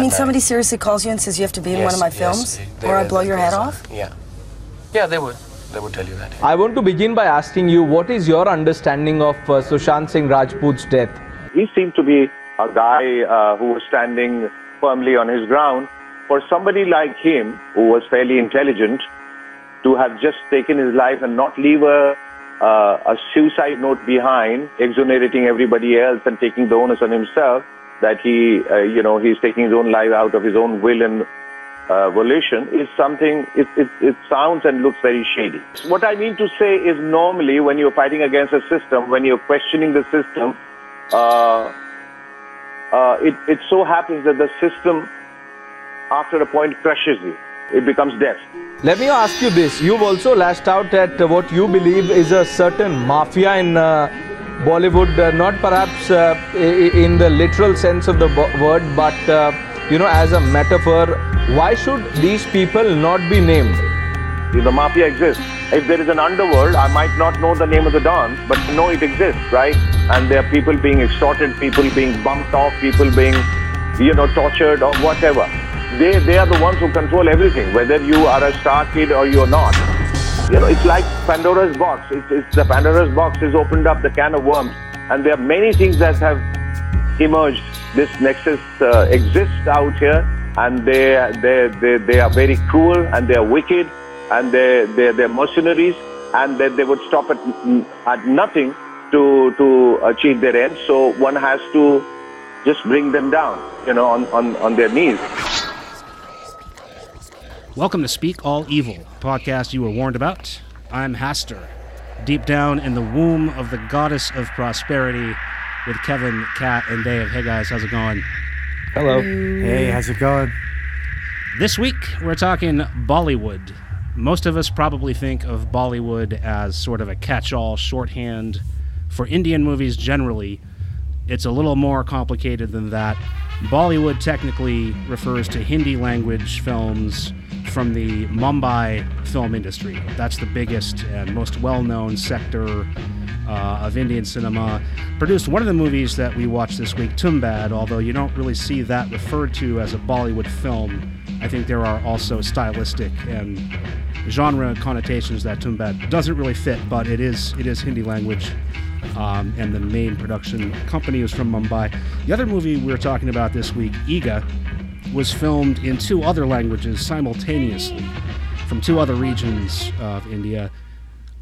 You mean somebody seriously calls you and says you have to be in yes, one of my yes, films, they- or I they- blow your head off? Yeah. Yeah, they would. They would tell you that. I want to begin by asking you what is your understanding of uh, Sushant Singh Rajput's death? He seemed to be a guy uh, who was standing firmly on his ground. For somebody like him, who was fairly intelligent, to have just taken his life and not leave a, uh, a suicide note behind, exonerating everybody else and taking the onus on himself, that he, uh, you know, he's taking his own life out of his own will and uh, volition is something, it, it, it sounds and looks very shady. What I mean to say is normally when you're fighting against a system, when you're questioning the system, uh, uh, it, it so happens that the system, after a point, crushes you. It becomes death. Let me ask you this. You've also lashed out at what you believe is a certain mafia in uh, Bollywood, uh, not perhaps uh, in the literal sense of the word, but uh, you know, as a metaphor. Why should these people not be named? If The mafia exists. If there is an underworld, I might not know the name of the Don, but know it exists, right? And there are people being extorted, people being bumped off, people being, you know, tortured or whatever. They, they are the ones who control everything, whether you are a star kid or you're not. You know, it's like Pandora's box. It's, it's the Pandora's box has opened up the can of worms, and there are many things that have emerged. This nexus uh, exists out here, and they, they, they, they are very cruel and they are wicked, and they, they, they're mercenaries, and they, they would stop at, at nothing to, to achieve their ends. So one has to just bring them down, you know, on, on, on their knees. Welcome to Speak All Evil, a podcast you were warned about. I'm Hastar, deep down in the womb of the goddess of prosperity with Kevin, Kat, and Dave. Hey guys, how's it going? Hello. Hey, how's it going? This week, we're talking Bollywood. Most of us probably think of Bollywood as sort of a catch all shorthand for Indian movies generally. It's a little more complicated than that. Bollywood technically refers to Hindi language films from the Mumbai film industry. That's the biggest and most well known sector uh, of Indian cinema. Produced one of the movies that we watched this week, Tumbad, although you don't really see that referred to as a Bollywood film. I think there are also stylistic and genre connotations that Tumbad doesn't really fit, but it is it is Hindi language. Um, and the main production company is from Mumbai. The other movie we were talking about this week, Eega, was filmed in two other languages simultaneously from two other regions of India.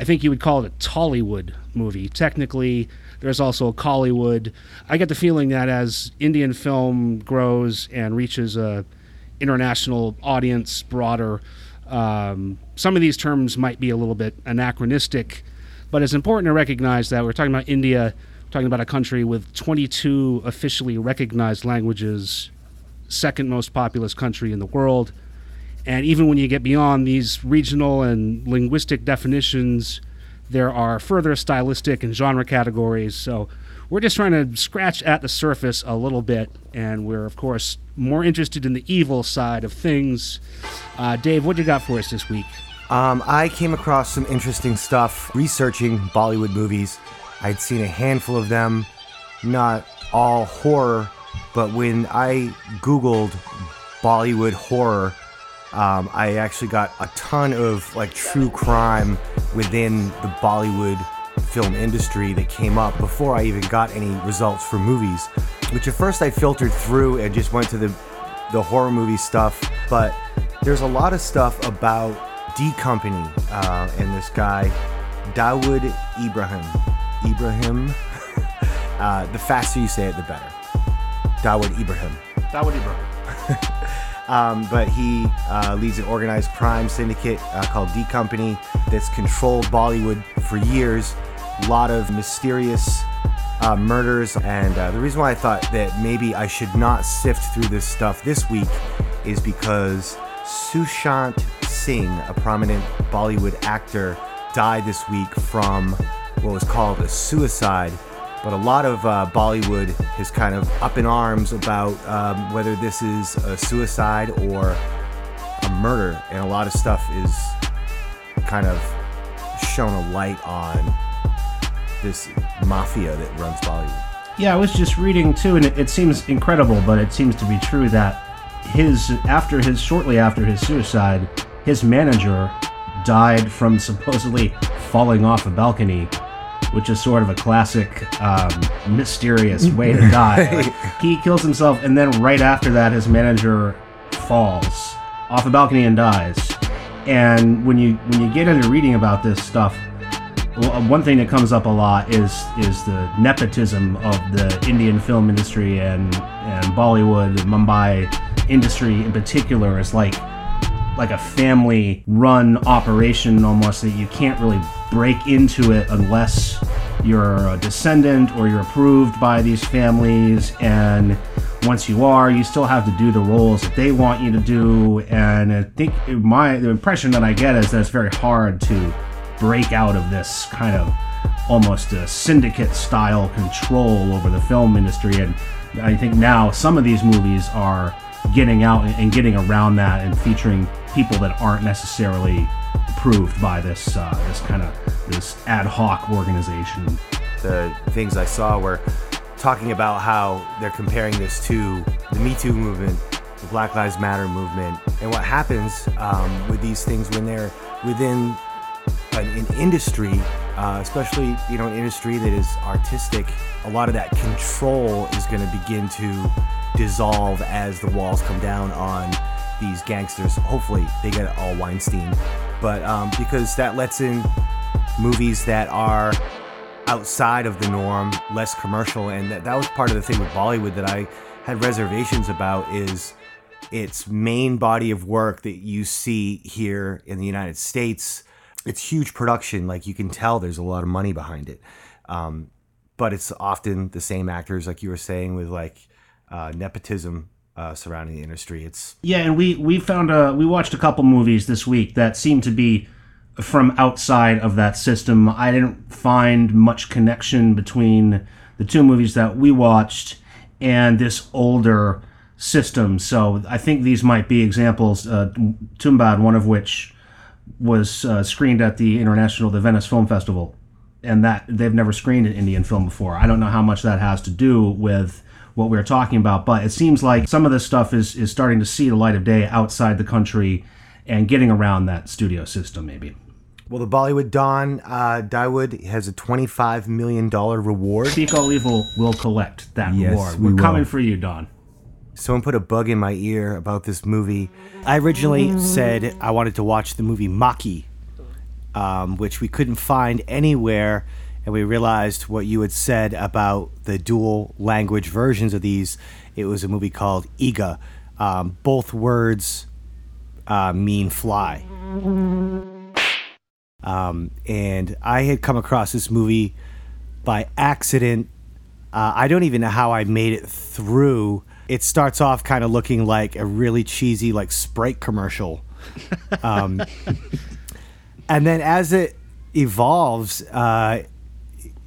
I think you would call it a Tollywood movie. Technically, there's also a Kollywood. I get the feeling that as Indian film grows and reaches a international audience, broader, um, some of these terms might be a little bit anachronistic. But it's important to recognize that we're talking about India, talking about a country with 22 officially recognized languages, second most populous country in the world. And even when you get beyond these regional and linguistic definitions, there are further stylistic and genre categories. So we're just trying to scratch at the surface a little bit. And we're, of course, more interested in the evil side of things. Uh, Dave, what do you got for us this week? Um, I came across some interesting stuff researching Bollywood movies. I'd seen a handful of them, not all horror, but when I Googled Bollywood horror, um, I actually got a ton of like true crime within the Bollywood film industry that came up before I even got any results for movies. Which at first I filtered through and just went to the the horror movie stuff, but there's a lot of stuff about D Company uh, and this guy Dawood Ibrahim. Ibrahim. uh, the faster you say it, the better. Dawood Ibrahim. Dawood Ibrahim. Um, but he uh, leads an organized crime syndicate uh, called D Company that's controlled Bollywood for years. A lot of mysterious uh, murders. And uh, the reason why I thought that maybe I should not sift through this stuff this week is because Sushant Singh, a prominent Bollywood actor, died this week from what was called a suicide. But a lot of uh, Bollywood is kind of up in arms about um, whether this is a suicide or a murder, and a lot of stuff is kind of shown a light on this mafia that runs Bollywood. Yeah, I was just reading too, and it, it seems incredible, but it seems to be true that his after his shortly after his suicide, his manager died from supposedly falling off a balcony, which is sort of a classic um, mysterious way to die. Like, he kills himself, and then right after that, his manager falls off a balcony and dies. And when you when you get into reading about this stuff, one thing that comes up a lot is is the nepotism of the Indian film industry and and Bollywood, Mumbai industry in particular is like like a family run operation almost that you can't really break into it unless you're a descendant or you're approved by these families. And once you are you still have to do the roles that they want you to do. And i think my the impression that i get is that it's very hard to break out of this kind of almost a syndicate style control over the film industry. And i think now some of these movies are getting out and getting around that and featuring people that aren't necessarily approved by this uh, this kind of this ad hoc organization. The things I saw were talking about how they're comparing this to the Me Too movement, the Black Lives Matter movement, and what happens um, with these things when they're within an, an industry, uh, especially you know an industry that is artistic. A lot of that control is going to begin to dissolve as the walls come down on these gangsters. Hopefully, they get all Weinstein, but um, because that lets in movies that are outside of the norm, less commercial, and that, that was part of the thing with Bollywood that I had reservations about is its main body of work that you see here in the United States. It's huge production, like you can tell there's a lot of money behind it. Um, but it's often the same actors, like you were saying, with like uh, nepotism uh, surrounding the industry. It's yeah, and we we found a we watched a couple movies this week that seemed to be from outside of that system. I didn't find much connection between the two movies that we watched and this older system. So I think these might be examples. Uh, Tumbad, one of which was uh, screened at the International the Venice Film Festival, and that they've never screened an Indian film before. I don't know how much that has to do with what we are talking about, but it seems like some of this stuff is is starting to see the light of day outside the country and getting around that studio system, maybe. Well, the Bollywood Don uh, has a $25 million reward. Speak All Evil will collect that Yes, reward. we We're coming for you, Don. Someone put a bug in my ear about this movie. I originally said I wanted to watch the movie Makkhi, um, which we couldn't find anywhere. And we realized what you had said about the dual language versions of these. It was a movie called Eega. Um, both words uh, mean fly. Um, and I had come across this movie by accident. Uh, I don't even know how I made it through. It starts off kind of looking like a really cheesy, like Sprite commercial. Um, and then as it evolves, uh,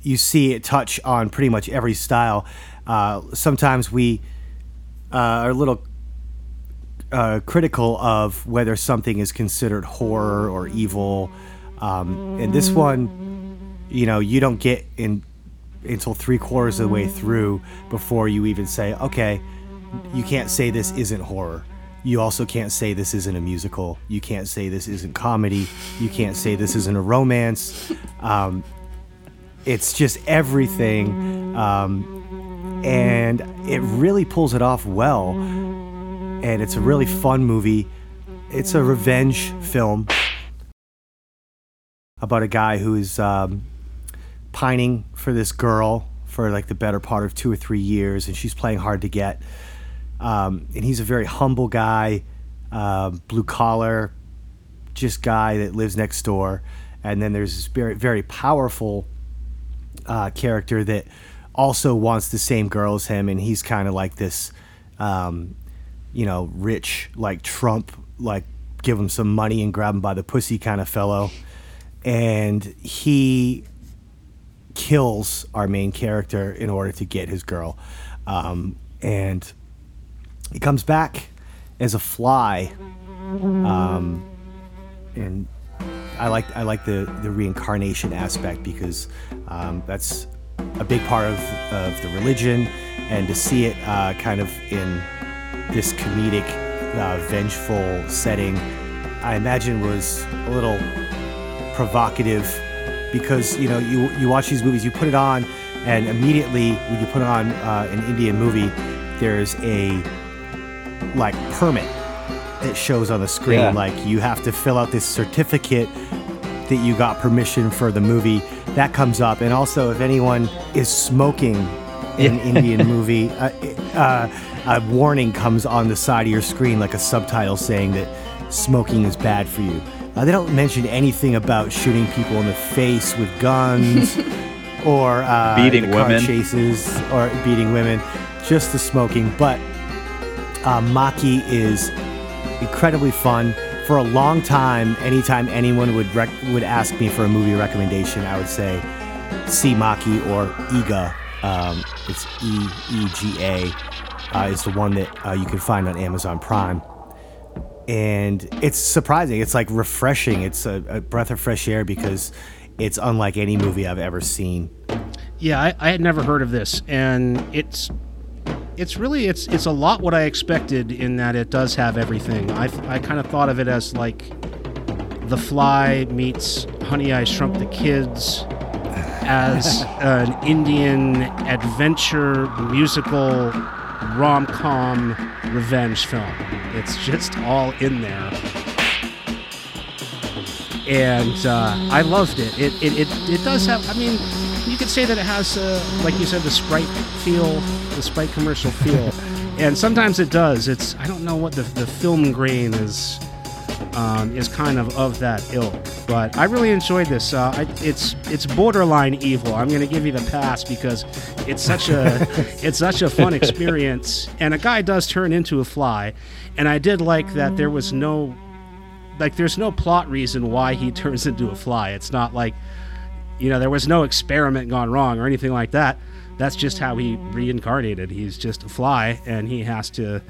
you see it touch on pretty much every style. Uh, sometimes we uh, are a little uh, critical of whether something is considered horror or evil. Um, and this one, you know, you don't get in until three quarters of the way through before you even say, okay, you can't say this isn't horror. You also can't say this isn't a musical. You can't say this isn't comedy. You can't say this isn't a romance. Um, it's just everything. Um, and it really pulls it off well. And it's a really fun movie. It's a revenge film about a guy who is um, pining for this girl for like the better part of two or three years, and she's playing hard to get. Um, and he's a very humble guy, uh, blue collar, just guy that lives next door. And then there's this very, very powerful uh, character that also wants the same girl as him, and he's kind of like this, um, you know, rich like Trump, like give him some money and grab him by the pussy kind of fellow. And he kills our main character in order to get his girl, um, and he comes back as a fly, um, and I like I like the the reincarnation aspect because um, that's a big part of of the religion, and to see it uh, kind of in this comedic uh, vengeful setting. I imagine was a little provocative because you know you you watch these movies, you put it on, and immediately when you put on uh, an Indian movie, there's a like permit that shows on the screen. Yeah. Like you have to fill out this certificate that you got permission for the movie. That comes up, and also if anyone is smoking in an Indian movie, uh, uh, a warning comes on the side of your screen, like a subtitle saying that smoking is bad for you. Uh, they don't mention anything about shooting people in the face with guns or uh, Beating women. chases or beating women. Just the smoking, but uh, Makkhi is incredibly fun. For a long time, anytime anyone would rec- would ask me for a movie recommendation, I would say see Makkhi or Eega. Um, it's E E G A. Uh, the one that uh, you can find on Amazon Prime. And it's surprising. It's like refreshing. It's a, a breath of fresh air because it's unlike any movie I've ever seen. Yeah, I, I had never heard of this, and it's it's really it's it's a lot what I expected in that it does have everything. I I kind of thought of it as like The Fly meets Honey I Shrunk the Kids as an Indian adventure musical rom com revenge film. It's just all in there. And uh, I loved it. It, it. it it does have, I mean, could say that it has, uh, like you said, the Sprite feel, the Sprite commercial feel. and sometimes it does. It's, I don't know what the, the film grain is um, is kind of of that ilk. But I really enjoyed this. Uh, I, it's it's borderline evil. I'm going to give you the pass because it's such a it's such a fun experience. And a guy does turn into a fly, and I did like that there was no like there's no plot reason why he turns into a fly. It's not like you know there was no experiment gone wrong or anything like that. That's just how he reincarnated. He's just a fly, and he has to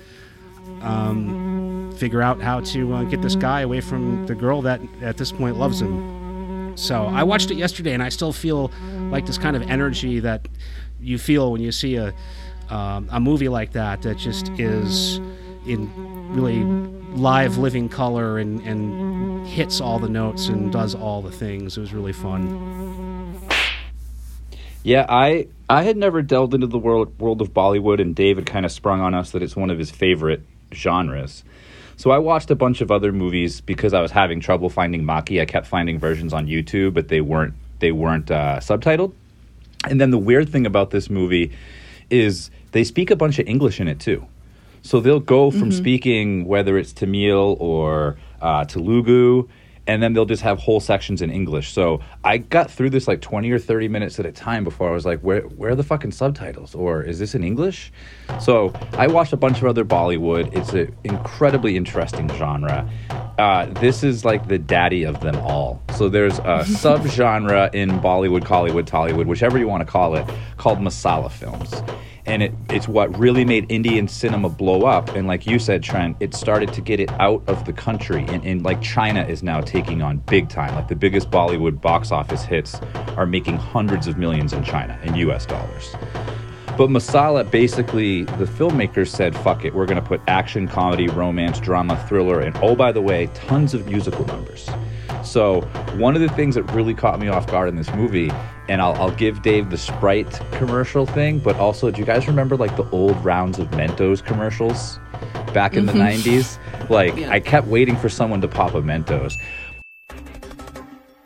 um, figure out how to uh, get this guy away from the girl that at this point loves him. So I watched it yesterday, and I still feel like this kind of energy that you feel when you see a um, a movie like that that just is in really live, living color and and hits all the notes and does all the things. It was really fun. Yeah, I I had never delved into the world world of Bollywood, and David kind of sprung on us that it's one of his favorite genres. So I watched a bunch of other movies because I was having trouble finding Makkhi. I kept finding versions on YouTube, but they weren't they weren't uh, subtitled. And then the weird thing about this movie is they speak a bunch of English in it too. So they'll go from speaking whether it's Tamil or uh, Telugu, and then they'll just have whole sections in English. So I got through this like 20 or 30 minutes at a time before I was like, where, where are the fucking subtitles? Or is this in English? So I watched a bunch of other Bollywood. It's an incredibly interesting genre. Uh, this is like the daddy of them all. So there's a subgenre in Bollywood, Kollywood, Tollywood, whichever you want to call it, called masala films and it, it's what really made Indian cinema blow up. And like you said, Trent, it started to get it out of the country, and, and like China is now taking on big time. Like the biggest Bollywood box office hits are making hundreds of millions in China in U.S. dollars. But Masala basically, the filmmakers said, fuck it, we're going to put action, comedy, romance, drama, thriller, and oh, by the way, tons of musical numbers. So, one of the things that really caught me off guard in this movie, and I'll, I'll give Dave the Sprite commercial thing, but also, do you guys remember like the old rounds of Mentos commercials back in the mm-hmm. 90s? Like, I kept waiting for someone to pop a Mentos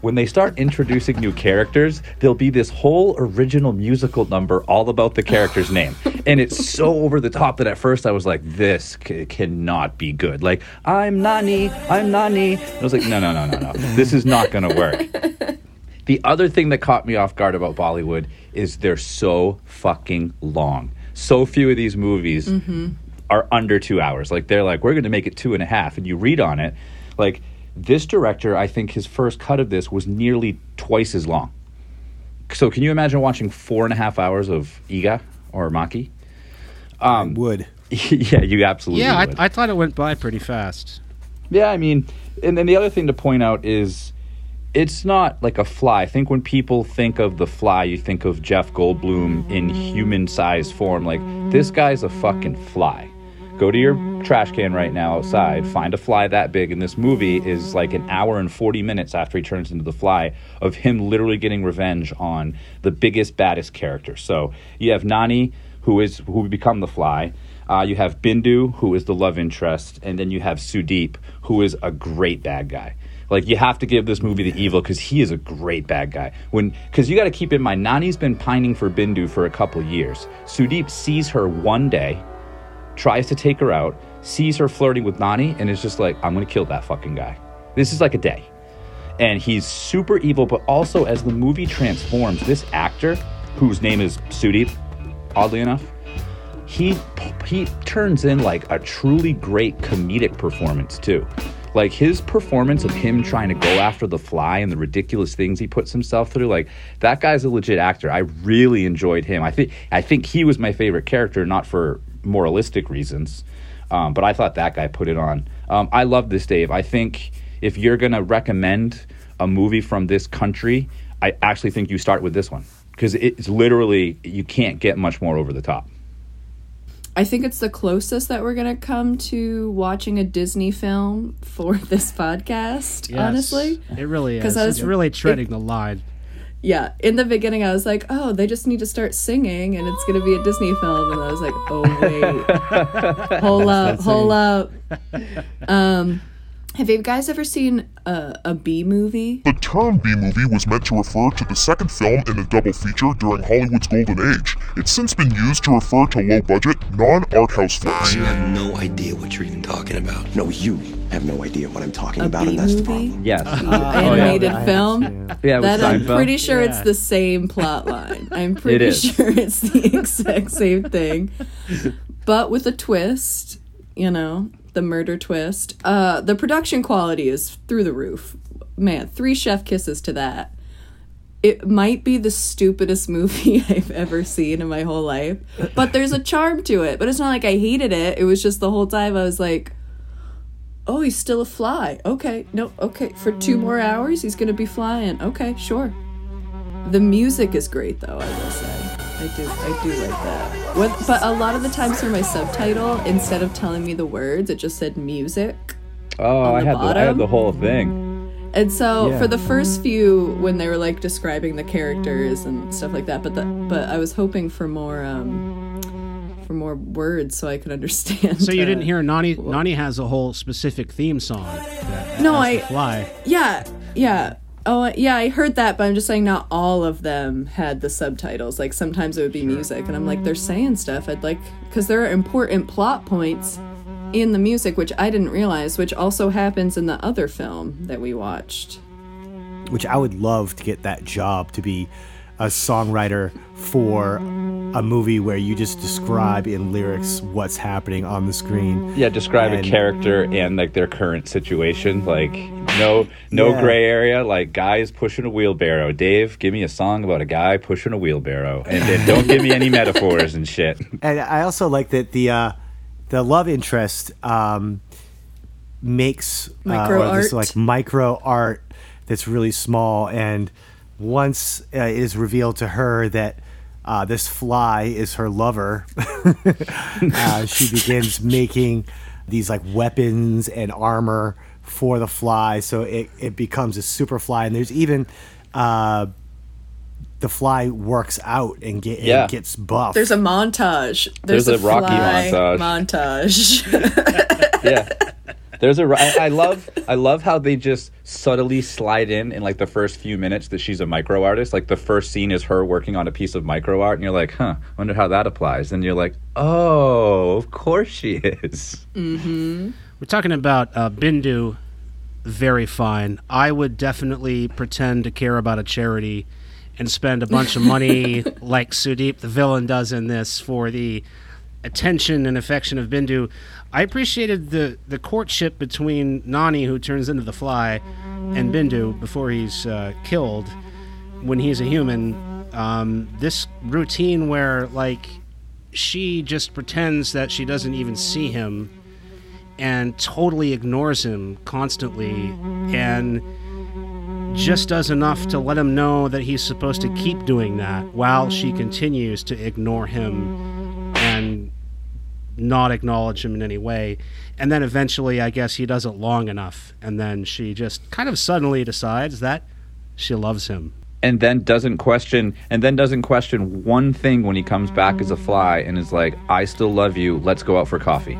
when they start introducing new characters, there'll be this whole original musical number all about the character's name. And it's so over the top that at first I was like, this c- cannot be good. Like, I'm Nani, I'm Nani. And I was like, no, no, no, no, no. This is not going to work. The other thing that caught me off guard about Bollywood is they're so fucking long. So few of these movies mm-hmm. are under two hours. Like they're like, we're going to make it two and a half, and you read on it, like this director, I think his first cut of this was nearly twice as long. So can you imagine watching four and a half hours of Eega or Makkhi? Um, Would. yeah, you absolutely. Yeah, I, would. I thought it went by pretty fast. Yeah, I mean, and then the other thing to point out is it's not like a fly. I think when people think of the fly, you think of Jeff Goldblum in human sized form. Like, this guy's a fucking fly. Go to your trash can right now outside, find a fly that big, and this movie is like an hour and 40 minutes after he turns into the fly of him literally getting revenge on the biggest, baddest character. So you have Nani, who is who become the fly. Uh, you have Bindu, who is the love interest, and then you have Sudeep, who is a great bad guy. Like you have to give this movie the evil because he is a great bad guy. When because you got to keep in mind, Nani's been pining for Bindu for a couple years. Sudeep sees her one day, tries to take her out, sees her flirting with Nani, and is just like, I'm gonna kill that fucking guy. This is like a day. And he's super evil, but also as the movie transforms, this actor, whose name is Sudeep, oddly enough, he he turns in like a truly great comedic performance too. Like his performance of him trying to go after the fly and the ridiculous things he puts himself through, like that guy's a legit actor. I really enjoyed him. I think I think he was my favorite character, not for moralistic reasons, um, but I thought that guy put it on. Um, I love this, Dave. I think if you're gonna recommend a movie from this country, I actually think you start with this one because it's literally you can't get much more over the top. I think it's the closest that we're gonna come to watching a Disney film for this podcast. Yes, Honestly, it really is. I was- it's really it- treading the line. Yeah. In the beginning, I was like, "Oh, they just need to start singing, and it's gonna be a Disney film." And I was like, "Oh wait, hold up, hold up." Um, have you guys ever seen a, a B movie? The term B movie was meant to refer to the second film in a double feature during Hollywood's golden age. It's since been used to refer to low budget, non art house films. You have no idea what you're even talking about. No, you have no idea what I'm talking A about, B and that's the movie? problem. Yes. Oh, animated I- film. Yeah, with That I'm Seinfeld. pretty sure it's the same plot line. I'm pretty is. sure it's the exact same thing, but with a twist. You know, the murder twist. Uh, the production quality is through the roof. Man, three chef kisses to that. It might be the stupidest movie I've ever seen in my whole life, but there's a charm to it. But it's not like I hated it. It was just the whole time I was like, oh, he's still a fly. Okay, no, okay. For two more hours, he's gonna be flying. Okay, sure. The music is great, though. I will say, I do, I do like that. What, but a lot of the times for my subtitle, instead of telling me the words, it just said music. Oh, I the had the, I had the whole thing. And so Yeah. for the first few, when they were like describing the characters and stuff like that, but the, but I was hoping for more um for more words so I could understand. So you uh, didn't hear Nani? Nani has a whole specific theme song. That No, has I- the fly. Yeah, yeah. Oh, yeah, I heard that, but I'm just saying not all of them had the subtitles. Like sometimes it would be music, and I'm like, they're saying stuff. I'd like, because there are important plot points in the music, which I didn't realize, which also happens in the other film that we watched. which I would love to get that job to be a songwriter for a movie where you just describe in lyrics what's happening on the screen. Yeah, describe And- a character and like their current situation. Like no no Yeah. gray area. Like guys pushing a wheelbarrow. Dave, give me a song about a guy pushing a wheelbarrow, and then don't give me any metaphors and shit. And I also like that the uh, the love interest um, makes Micro uh, or this, like micro art that's really small. And once uh, it is revealed to her that uh, this fly is her lover, uh, she begins making these like weapons and armor for the fly. So it, it becomes a super fly. And there's even uh, the fly works out and, get, Yeah. and gets buff. There's a montage. There's a Rocky fly montage. montage. yeah. There's a. I I love. I love how they just subtly slide in in like the first few minutes that she's a micro artist. Like the first scene is her working on a piece of micro art, and you're like, huh. Wonder how that applies. And you're like, oh, of course she is. We're talking about uh, Bindu. Very fine. I would definitely pretend to care about a charity and spend a bunch of money like Sudeep, the villain, does in this for the attention and affection of Bindu. I appreciated the, the courtship between Nani, who turns into the fly, and Bindu before he's uh, killed when he's a human. Um, this routine where, like, she just pretends that she doesn't even see him and totally ignores him constantly and just does enough to let him know that he's supposed to keep doing that while she continues to ignore him and not acknowledge him in any way. And then eventually, I guess he does it long enough, and then she just kind of suddenly decides that she loves him. and then doesn't question and then doesn't question one thing when he comes back as a fly and is like i still love you let's go out for coffee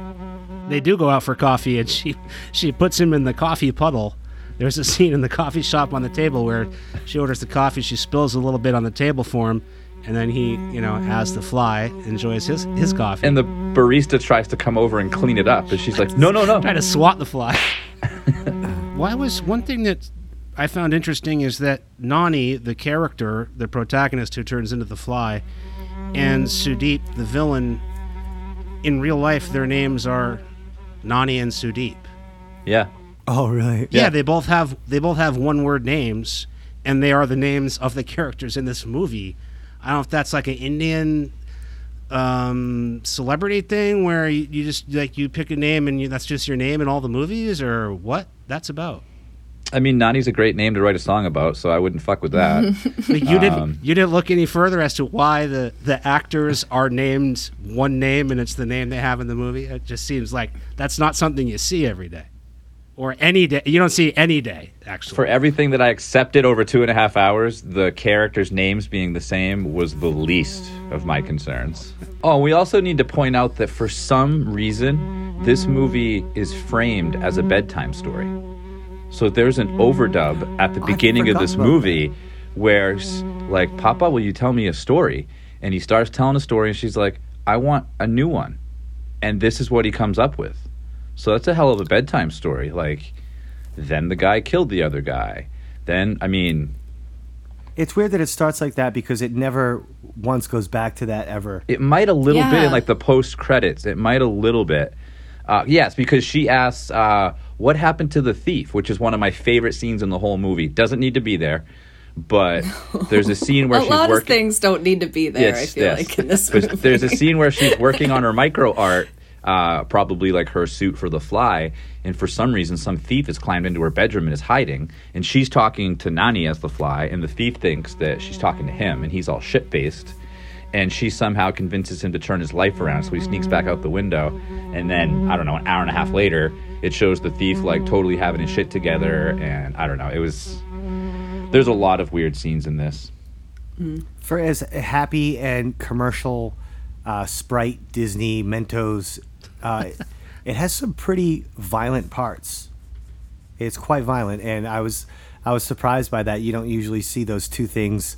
They do go out for coffee, and she she puts him in the coffee puddle. There's a scene in the coffee shop on the table where she orders the coffee, she spills a little bit on the table for him, and then he, you know, as the fly, enjoys his his coffee. and the barista tries to come over and clean it up and she's like no no no try to swat the fly. Why was one thing that I found interesting is that Nani, the character, the protagonist who turns into the fly, and Sudeep, the villain, in real life, their names are Nani and Sudeep. yeah Oh, really? Yeah, they both have they both have one word names, and they are the names of the characters in this movie. I don't know if that's like an Indian um, celebrity thing where you, you just like you pick a name and you, that's just your name in all the movies, or what that's about. I mean nani's a great name to write a song about so i wouldn't fuck with that you Um, didn't you didn't look any further as to why the the actors are named one name and it's the name they have in the movie. It just seems like that's not something you see every day, or any day. You don't see any day actually. for everything that i accepted over two and a half hours the characters names being the same was the least of my concerns oh we also need to point out that for some reason this movie is framed as a bedtime story so there's an overdub at the beginning of this about movie where s- like papa will you tell me a story? And he starts telling a story and she's like i want a new one. And this is what he comes up with. So that's a hell of a bedtime story. Like then the guy killed the other guy. Then i mean It's weird that it starts like that because it never once goes back to that ever. it might a little bit in like the post credits it might a little bit uh, yes because she asks uh, what happened to the thief which is one of my favorite scenes in the whole movie doesn't need to be there but there's a scene where a she's lot working of things don't need to be there. I Yes, feel yes. like in this There's- movie. There's a scene where she's working on her micro art, uh, probably like her suit for the fly, and for some reason, some thief has climbed into her bedroom and is hiding. And she's talking to Nani as the fly, and the thief thinks that she's talking to him, and he's all shit faced. And she somehow convinces him to turn his life around, so he sneaks back out the window. And then, I don't know, an hour and a half later, it shows the thief like totally having his shit together. And I don't know, it was. There's a lot of weird scenes in this. For as happy and commercial uh, Sprite, Disney, Mentos, uh, it has some pretty violent parts. It's quite violent, and I was I was surprised by that. You don't usually see those two things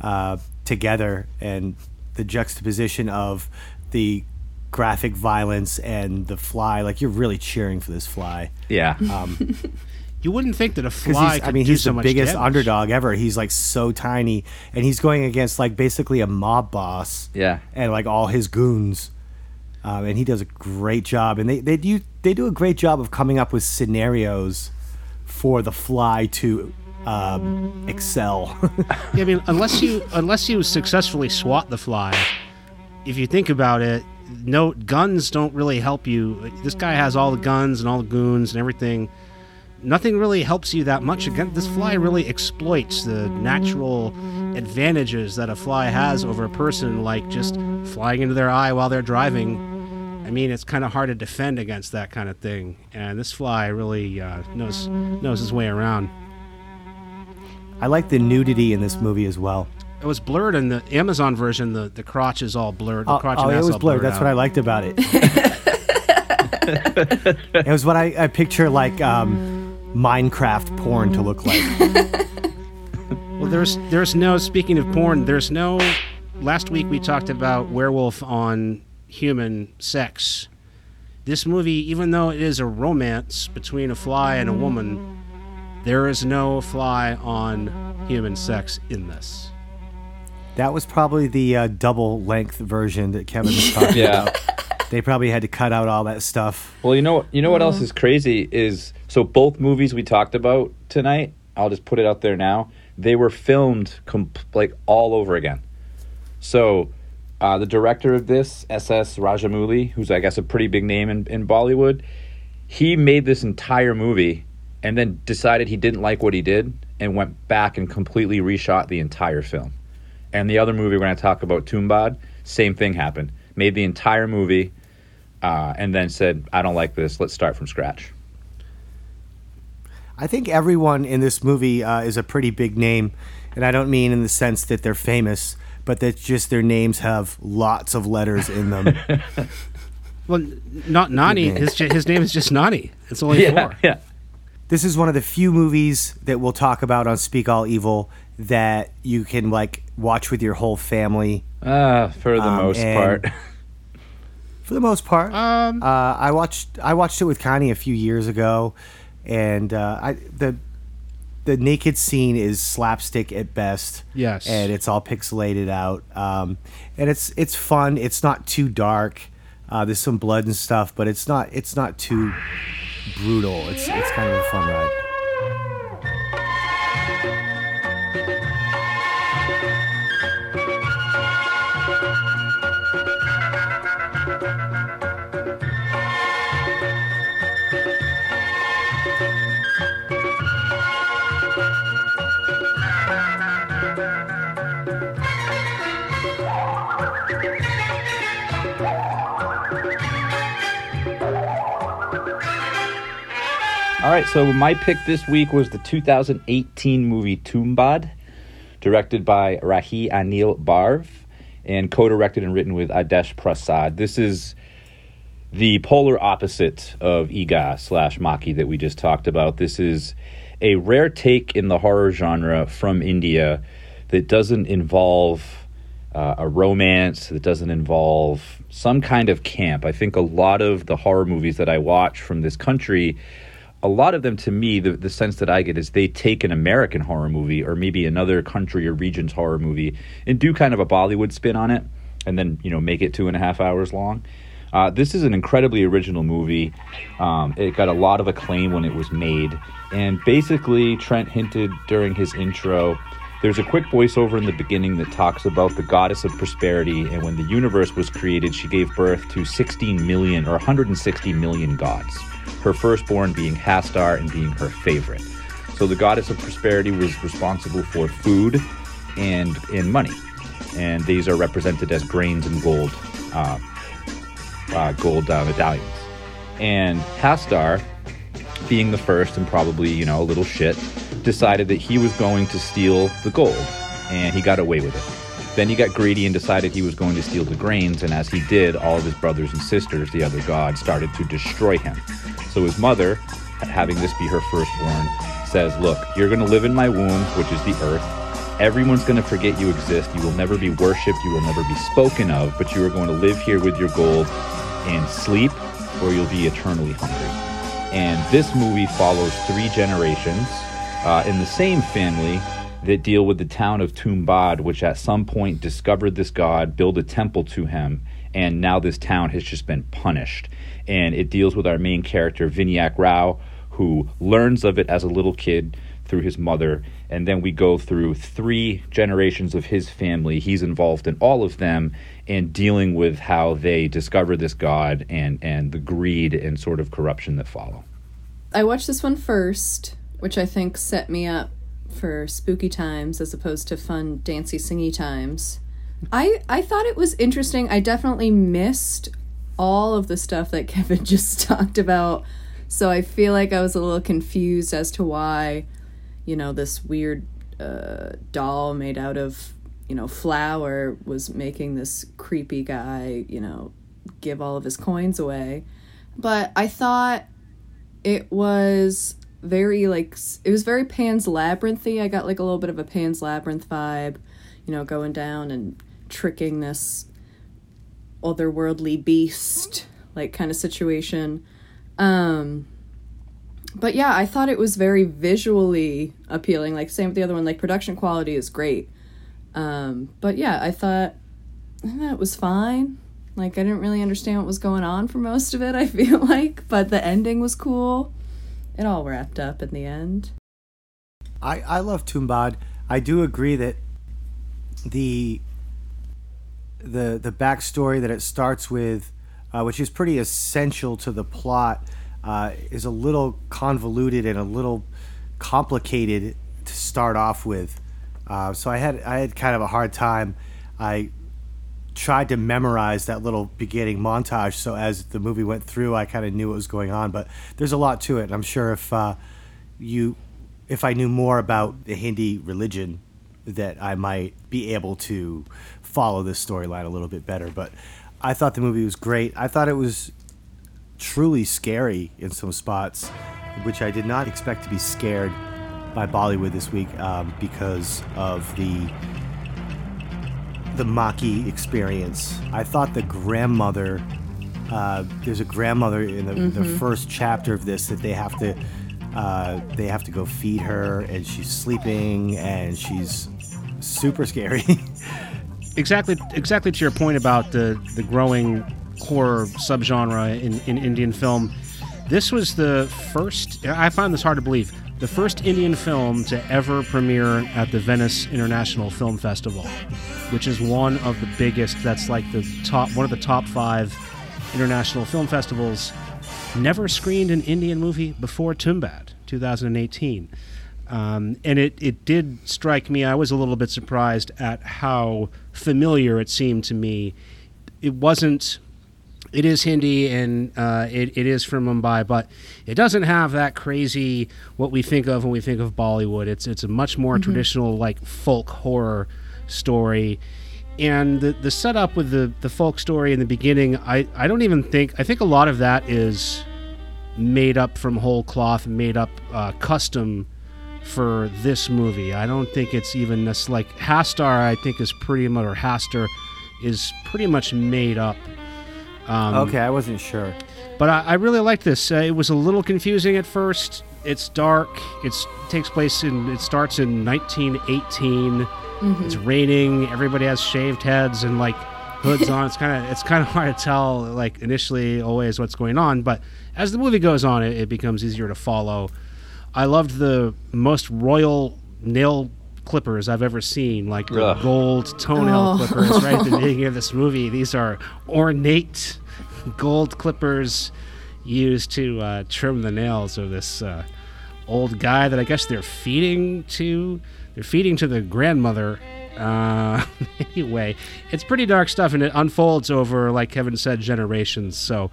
uh, together, and the juxtaposition of the graphic violence and the fly. Like you're really cheering for this fly. Yeah. Um, You wouldn't think that a fly could I mean, do he's so the much biggest damage. underdog ever. He's like so tiny, and he's going against like basically a mob boss. Yeah. and like all his goons, um, and he does a great job. And they they do they do a great job of coming up with scenarios for the fly to um, excel. Yeah, I mean, unless you unless you successfully swat the fly, if you think about it, no guns don't really help you. This guy has all the guns and all the goons and everything. Nothing really helps you that much. Again, this fly really exploits the natural advantages that a fly has over a person, like just flying into their eye while they're driving. I mean, it's kind of hard to defend against that kind of thing, and this fly really uh, knows knows his way around. I like the nudity in this movie as well. It was blurred in the Amazon version. The the crotch is all blurred. The Oh, crotch oh, it was all blurred. That's out. what I liked about it. it was what I, I picture like um, Minecraft porn to look like. Well, there's there's no. Speaking of porn, there's no. Last week we talked about werewolf on human sex. This movie, even though it is a romance between a fly and a woman, there is no fly on human sex in this. That was probably the uh, double length version that Kevin was talking Yeah. about. They probably had to cut out all that stuff. Well, you know, you know what else is crazy is so both movies we talked about tonight. I'll just put it out there now. They were filmed com- like all over again. So, uh, the director of this, S.S. Rajamouli, who's I guess a pretty big name in, in Bollywood, he made this entire movie and then decided he didn't like what he did and went back and completely reshot the entire film. And the other movie we're going to talk about, Tumbad, same thing happened. Made the entire movie, uh, and then said, "I don't like this. Let's start from scratch." I think everyone in this movie uh, is a pretty big name, and I don't mean in the sense that they're famous, but that just their names have lots of letters in them. Well, not Nani. His his name is just Nani. It's only Yeah, four. yeah. This is one of the few movies that we'll talk about on Speak All Evil that you can like watch with your whole family. Uh, for the Um, most part. For the most part, Um, uh, I watched I watched it with Connie a few years ago, and uh, I the the naked scene is slapstick at best. Yes. and it's all pixelated out, um, and it's it's fun. It's not too dark. Uh, there's some blood and stuff, but it's not it's not too brutal. It's it's kind of a fun ride. All right, so my pick this week was the 2018 movie Tumbad, directed by Rahi Anil Barve, and co-directed and written with Adesh Prasad. This is the polar opposite of Eega slash Maki that we just talked about. This is a rare take in the horror genre from India that doesn't involve uh, a romance, that doesn't involve some kind of camp. I think a lot of the horror movies that I watch from this country, a lot of them to me, the, the sense that I get is they take an American horror movie or maybe another country or region's horror movie and do kind of a Bollywood spin on it and then, you know, make it two and a half hours long. Uh, this is an incredibly original movie. Um, it got a lot of acclaim when it was made. And basically, Trent hinted during his intro there's a quick voiceover in the beginning that talks about the goddess of prosperity. And when the universe was created, she gave birth to 16 million or 160 million gods. Her firstborn being Hastar and being her favorite. So the goddess of prosperity was responsible for food and, and money. And these are represented as grains and gold. Uh, uh, gold uh, medallions. And Hastar, being the first and probably, you know, a little shit, decided that he was going to steal the gold. And he got away with it. Then he got greedy and decided he was going to steal the grains. And as he did, all of his brothers and sisters, the other gods, started to destroy him. So his mother, having this be her firstborn, says, Look, you're going to live in my womb, which is the earth. Everyone's going to forget you exist. You will never be worshipped. You will never be spoken of, but you are going to live here with your gold and sleep, or you'll be eternally hungry. And this movie follows three generations uh, in the same family that deal with the town of Tumbad, which at some point discovered this god, built a temple to him, and now this town has just been punished. And it deals with our main character, Vinayak Rao, who learns of it as a little kid through his mother. And then we go through three generations of his family. He's involved in all of them and dealing with how they discover this god and, and the greed and sort of corruption that follow. I watched this one first, which I think set me up for spooky times as opposed to fun dancy, singy times. I I thought it was interesting. I definitely missed all of the stuff that Kevin just talked about. So I feel like I was a little confused as to why, you know, this weird uh, doll made out of, you know, flour was making this creepy guy, you know, give all of his coins away. But I thought it was very like it was very Pan's Labyrinthy. I got like a little bit of a Pan's Labyrinth vibe, you know, going down and tricking this otherworldly beast like kind of situation. Um but yeah, I thought it was very visually appealing. Like same with the other one, like production quality is great. Um but yeah, I thought that was fine. Like I didn't really understand what was going on for most of it, I feel like, but the ending was cool. It all wrapped up in the end. I, I love Tumbad. I do agree that the the the backstory that it starts with, uh, which is pretty essential to the plot, uh, is a little convoluted and a little complicated to start off with. Uh, so I had I had kind of a hard time. I tried to memorize that little beginning montage. So as the movie went through, I kind of knew what was going on. But there's a lot to it. And I'm sure if uh, you, if I knew more about the Hindi religion, that I might be able to follow this storyline a little bit better. But I thought the movie was great. I thought it was truly scary in some spots, which I did not expect to be scared by Bollywood this week um, because of the the Makkhi experience. I thought the grandmother. Uh, there's a grandmother in the, the Mhm. first chapter of this that they have to uh, they have to go feed her, and she's sleeping, and she's super scary. exactly exactly to your point about the the growing horror subgenre in, in Indian film. This was the first I find this hard to believe. The first Indian film to ever premiere at the Venice International Film Festival, which is one of the biggest that's like the top one of the top 5 international film festivals. Never screened an Indian movie before Tumbad, 2018. Um, and it, it did strike me, I was a little bit surprised at how familiar it seemed to me. It wasn't, it is Hindi and uh, it, it is from Mumbai, but it doesn't have that crazy, what we think of when we think of Bollywood. It's, it's a much more Mhm. traditional, like folk horror story. And the, the setup with the, the folk story in the beginning, I, I don't even think, I think a lot of that is made up from whole cloth, made up uh, custom for this movie. I don't think it's even this like Hastar. I think is pretty much or Haster is pretty much made up. Um, okay, I wasn't sure. but I, I really liked this. Uh, it was a little confusing at first. It's dark. It's takes place in. It starts in 1918. Mhm. It's raining. Everybody has shaved heads and like hoods on. It's kind of it's kind of hard to tell like initially always what's going on. But as the movie goes on, it, it becomes easier to follow. I loved the most royal nail clippers I've ever seen, like the Ugh. gold toenail Oh. clippers right at the beginning of this movie. These are ornate gold clippers used to uh, trim the nails of this uh, old guy that I guess they're feeding to. They're feeding to the grandmother. Uh, anyway, it's pretty dark stuff, and it unfolds over, like Kevin said, generations. So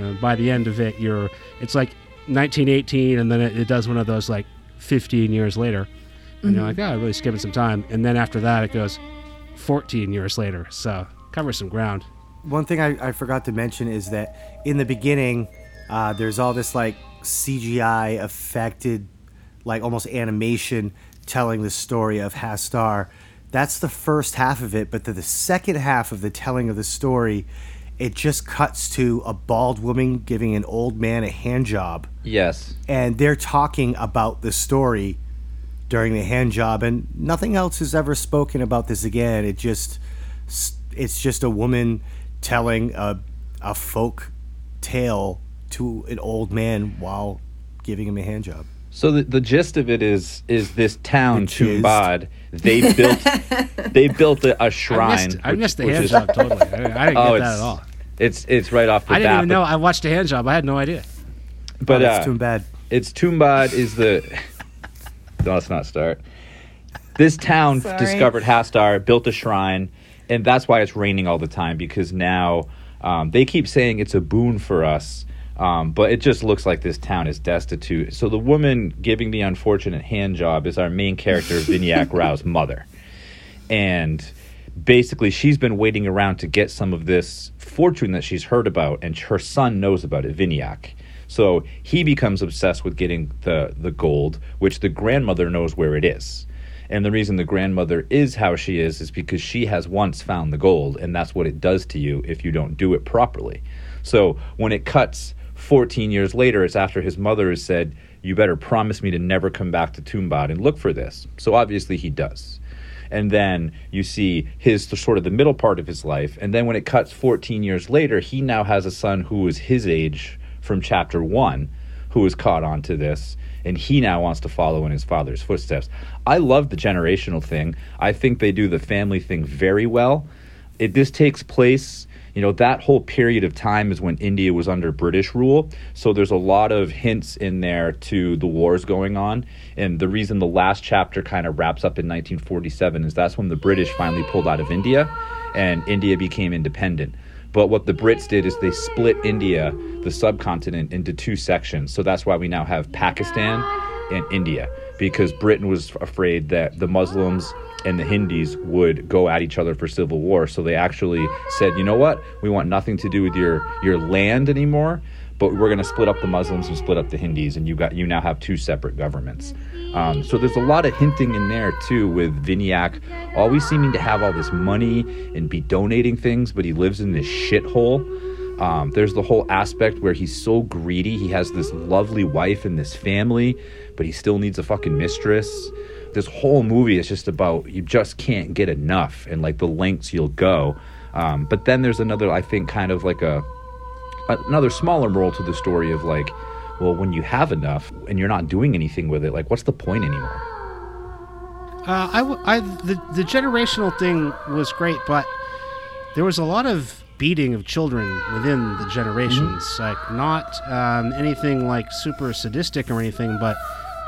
uh, by the end of it, you're it's like 1918, and then it, it does one of those like 15 years later, and you're Mhm. like, oh, I really skipping some time. And then after that, it goes 14 years later. So covers some ground. One thing I, I forgot to mention is that in the beginning, uh, there's all this like CGI affected, like almost animation telling the story of Hastar. That's the first half of it, but the, the second half of the telling of the story, it just cuts to a bald woman giving an old man a hand job. Yes. And they're talking about the story during the hand job, and nothing else is ever spoken about this again. It just, it's just a woman telling a, a folk tale to an old man while giving him a hand job. So the, the gist of it is is this town Which is- Tumbad they built they built a, a shrine. I which- missed the hand is- job totally. I didn't, I didn't oh, get that it's, at all. It's it's right off the I didn't bat. even but- know. I watched a hand job. I had no idea. But Oh, that's uh, Tumbad. It's Tumbad is the. Let's not start. This town Sorry. discovered Hastar, built a shrine, and that's why it's raining all the time because now um, they keep saying it's a boon for us. Um, but it just looks like this town is destitute. So the woman giving the unfortunate hand job is our main character, Vinayak Rao's mother. And basically, she's been waiting around to get some of this fortune that she's heard about, and her son knows about it, Vinayak. So he becomes obsessed with getting the, the gold, which the grandmother knows where it is. And the reason the grandmother is how she is is because she has once found the gold, and that's what it does to you if you don't do it properly. So when it cuts 14 years later, it's after his mother has said, You better promise me to never come back to Tumbad and look for this. So obviously he does. And then you see his sort of the middle part of his life. And then when it cuts 14 years later, he now has a son who is his age from chapter one, who is caught on to this. And he now wants to follow in his father's footsteps. I love the generational thing. I think they do the family thing very well. It this takes place you know that whole period of time is when India was under British rule. So there's a lot of hints in there to the wars going on. And the reason the last chapter kind of wraps up in 1947 is that's when the British finally pulled out of India. and India became independent. But what the Brits did is they split India, the subcontinent, into two sections. So that's why we now have Pakistan and India, because Britain was afraid that the Muslims and the Hindus would go at each other for civil war. So they actually said, you know what? We want nothing to do with your, your land anymore, but we're going to split up the Muslims and split up the Hindus, and you got you now have two separate governments. Um, so there's a lot of hinting in there too with Vinayak always seeming to have all this money and be donating things, but he lives in this shithole. Um, there's the whole aspect where he's so greedy. He has this lovely wife and this family, but he still needs a fucking mistress. This whole movie is just about you just can't get enough and like the lengths you'll go. Um, but then there's another, I think, kind of like a another smaller moral to the story of like, well, when you have enough and you're not doing anything with it, like, what's the point anymore? Uh, I, I the the generational thing was great, but there was a lot of beating of children within the generations. Like not um, anything like super sadistic or anything, but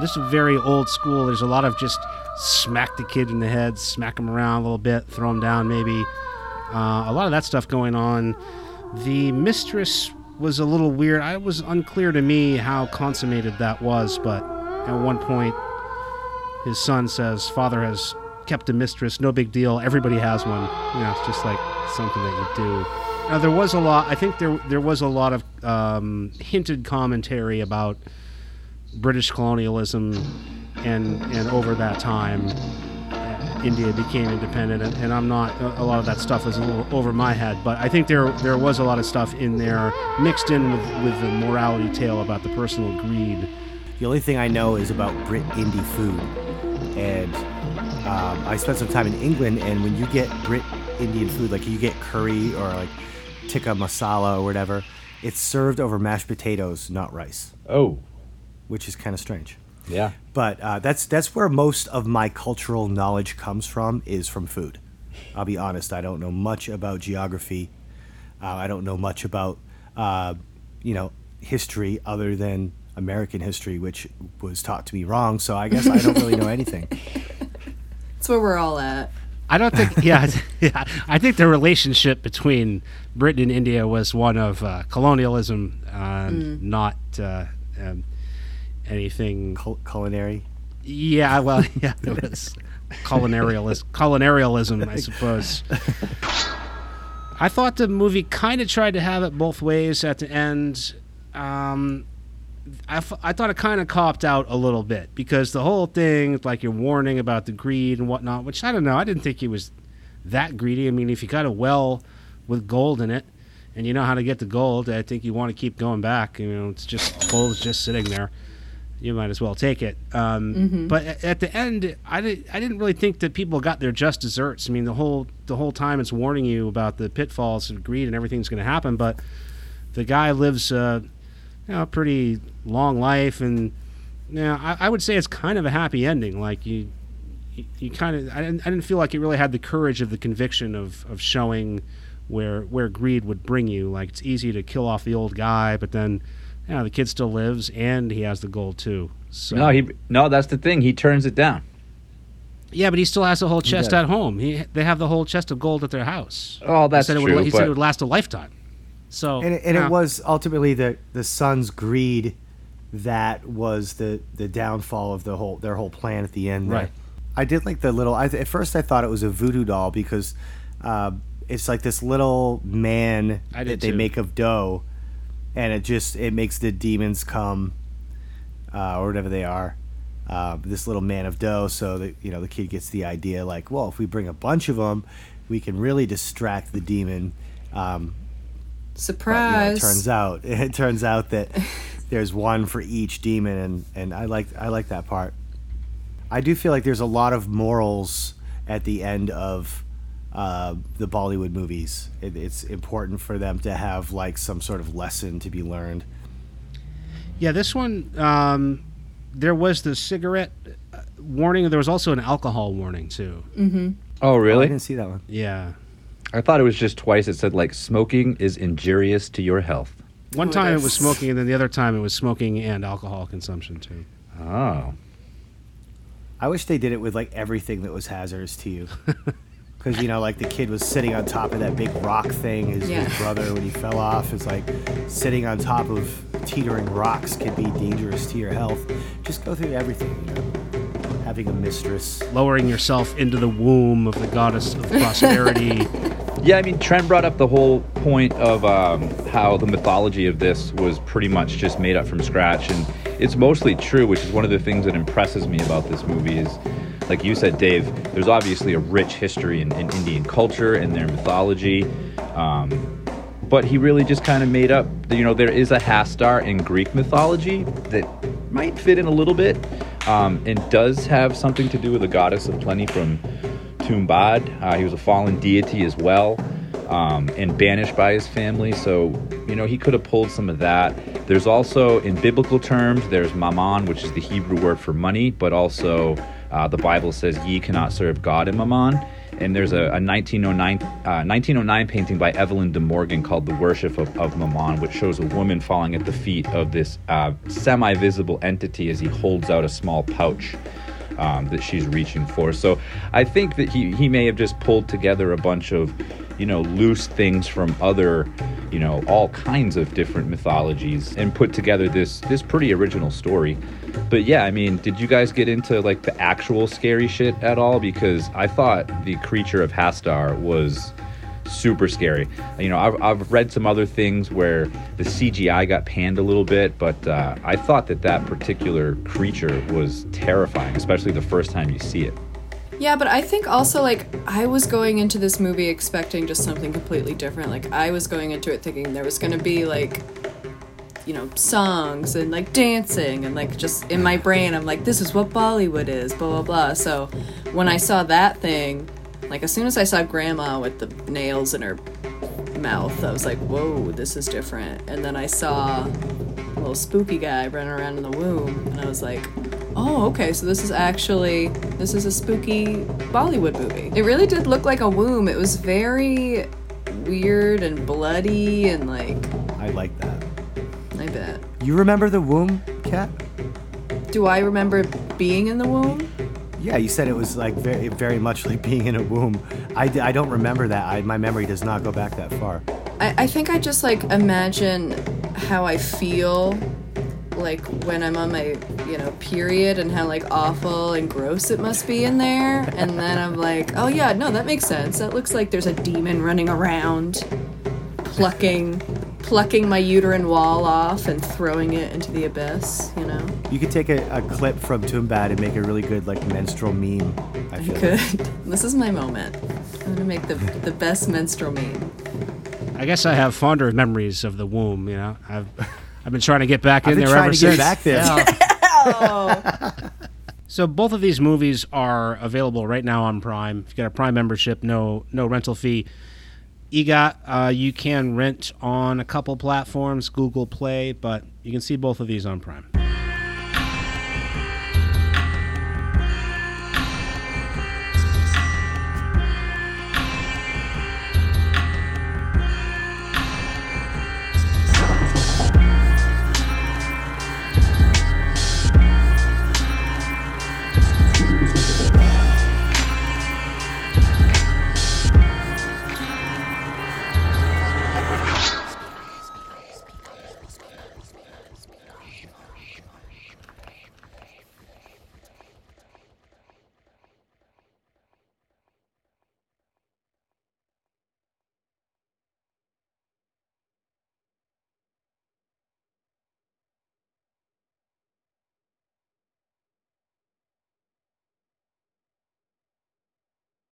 this is very old school. There's a lot of just smack the kid in the head, smack him around a little bit, throw him down maybe. Uh, a lot of that stuff going on. The mistress was a little weird. I was unclear to me how consummated that was, but at one point, his son says, "Father has kept a mistress. No big deal. Everybody has one. You know, it's just like something that you do." Now there was a lot. I think there there was a lot of um, hinted commentary about British colonialism, and and over that time, India became independent. And, and I'm not a lot of that stuff is a little over my head, but I think there there was a lot of stuff in there mixed in with with the morality tale about the personal greed. The only thing I know is about Brit indie food, and um, I spent some time in England. And when you get Brit Indian food, like you get curry or like tikka masala or whatever, it's served over mashed potatoes, not rice. Oh, which is kind of strange. Yeah, but uh, that's that's where most of my cultural knowledge comes from is from food. I'll be honest, I don't know much about geography. Uh, I don't know much about uh, you know history other than American history, which was taught to me wrong. So I guess I don't really know anything. That's where we're all at. I don't think. Yeah, yeah. I think the relationship between Britain and India was one of uh, colonialism, uh, Mm. not uh, um, anything Cul- culinary. Yeah, well, yeah, it was culinarialism, culinarialism, I suppose. I thought the movie kind of tried to have it both ways at the end. Um, I, f- I thought it kind of copped out a little bit because the whole thing, like your warning about the greed and whatnot, which I don't know, I didn't think he was that greedy. I mean, if you got a well with gold in it and you know how to get the gold, I think you want to keep going back. You know, it's just gold's just sitting there. You might as well take it. Um, Mhm. But at the end, I, did, I didn't really think that people got their just desserts. I mean, the whole the whole time it's warning you about the pitfalls and greed and everything's going to happen. But the guy lives uh, you know, a pretty long life, and you know, I, I would say it's kind of a happy ending. Like you, you, you kind of I didn't, I didn't feel like it really had the courage of the conviction of, of showing where where greed would bring you. Like it's easy to kill off the old guy, but then you know, the kid still lives and he has the gold too. So no, he no. That's the thing. He turns it down. yeah, but he still has the whole chest at home. He they have the whole chest of gold at their house. Oh, that's he said it true, Would, he said it would last a lifetime. So and it, and yeah. it was ultimately the the son's greed that was the the downfall of the whole their whole plan at the end. there. Right. I did like the little. I, at first, I thought it was a voodoo doll because uh, it's like this little man that did they make of dough, and it just it makes the demons come, uh, or whatever they are. Uh, this little man of dough, so that you know the kid gets the idea like, well, if we bring a bunch of them, we can really distract the demon. Um, but, you know, Surprise. it turns out it turns out that there's one for each demon, and and I like I like that part. I do feel like there's a lot of morals at the end of uh, the Bollywood movies. It, it's important for them to have like some sort of lesson to be learned. Yeah, this one, um, there was the cigarette uh, warning. There was also an alcohol warning too. Mm-hmm. Oh, really? I didn't see that one. Yeah. I thought it was just twice. It said like smoking is injurious to your health. One Oh, time it was smoking, and then the other time it was smoking and alcohol consumption too. Oh. I wish they did it with like everything that was hazardous to you. Because you know, like the kid was sitting on top of that big rock thing. His, his Yeah. brother, when he fell off, is like sitting on top of teetering rocks could be dangerous to your health. Just go through everything. You know, having a mistress. Lowering yourself into the womb of the goddess of prosperity. Yeah, I mean, Trent brought up the whole point of um, how the mythology of this was pretty much just made up from scratch, and it's mostly true, which is one of the things that impresses me about this movie. Is, like you said, Dave, there's obviously a rich history in, in Indian culture and their mythology, um, but he really just kind of made up. You know, there is a Hastar in Greek mythology that might fit in a little bit, um, and does have something to do with the goddess of plenty from Tumbad. Uh, he was a fallen deity as well, um, and banished by his family. So, you know, he could have pulled some of that. There's also, in biblical terms, there's mammon, which is the Hebrew word for money, but also uh, the Bible says ye cannot serve God and mammon. And there's a, a 1909, uh, 1909 painting by Evelyn de Morgan called The Worship of, of Mammon, which shows a woman falling at the feet of this uh, semi visible entity as he holds out a small pouch um, that she's reaching for. So I think that he, he may have just pulled together a bunch of, you know, loose things from other, you know, all kinds of different mythologies and put together this this pretty original story. But yeah, I mean, did you guys get into like the actual scary shit at all? Because I thought the creature of Hastar was super scary. You know, I've, I've read some other things where the CGI got panned a little bit, but uh, I thought that that particular creature was terrifying, especially the first time you see it. Yeah, but I think also like I was going into this movie expecting just something completely different. Like I was going into it thinking there was going to be like you know, songs and like dancing and like just in my brain I'm like this is what Bollywood is, blah blah blah. So when I saw that thing, like as soon as I saw grandma with the nails in her mouth, I was like, "Whoa, this is different." And then I saw a little spooky guy running around in the womb and I was like, Oh, okay. So this is actually this is a spooky Bollywood movie. It really did look like a womb. It was very weird and bloody and like I like that. I bet. You remember the womb, Cat? Do I remember being in the womb? Yeah, you said it was like very, very much like being in a womb. I, I don't remember that. I, my memory does not go back that far. I, I think I just like imagine how I feel like when I'm on my, you know, period and how like awful and gross it must be in there. And then I'm like, oh yeah, no, that makes sense. That looks like there's a demon running around plucking plucking my uterine wall off and throwing it into the abyss, you know? You could take a, a clip from Tumbad and make a really good like menstrual meme. I I could. like. This is my moment. I'm gonna make the the best menstrual meme. I guess I have fonder memories of the womb. You know, I've I've been trying to get back I've in been there trying ever to get since. back there. So both of these movies are available right now on Prime. If you got a Prime membership, no no rental fee. Eega, uh, you can rent on a couple platforms, Google Play, but you can see both of these on Prime.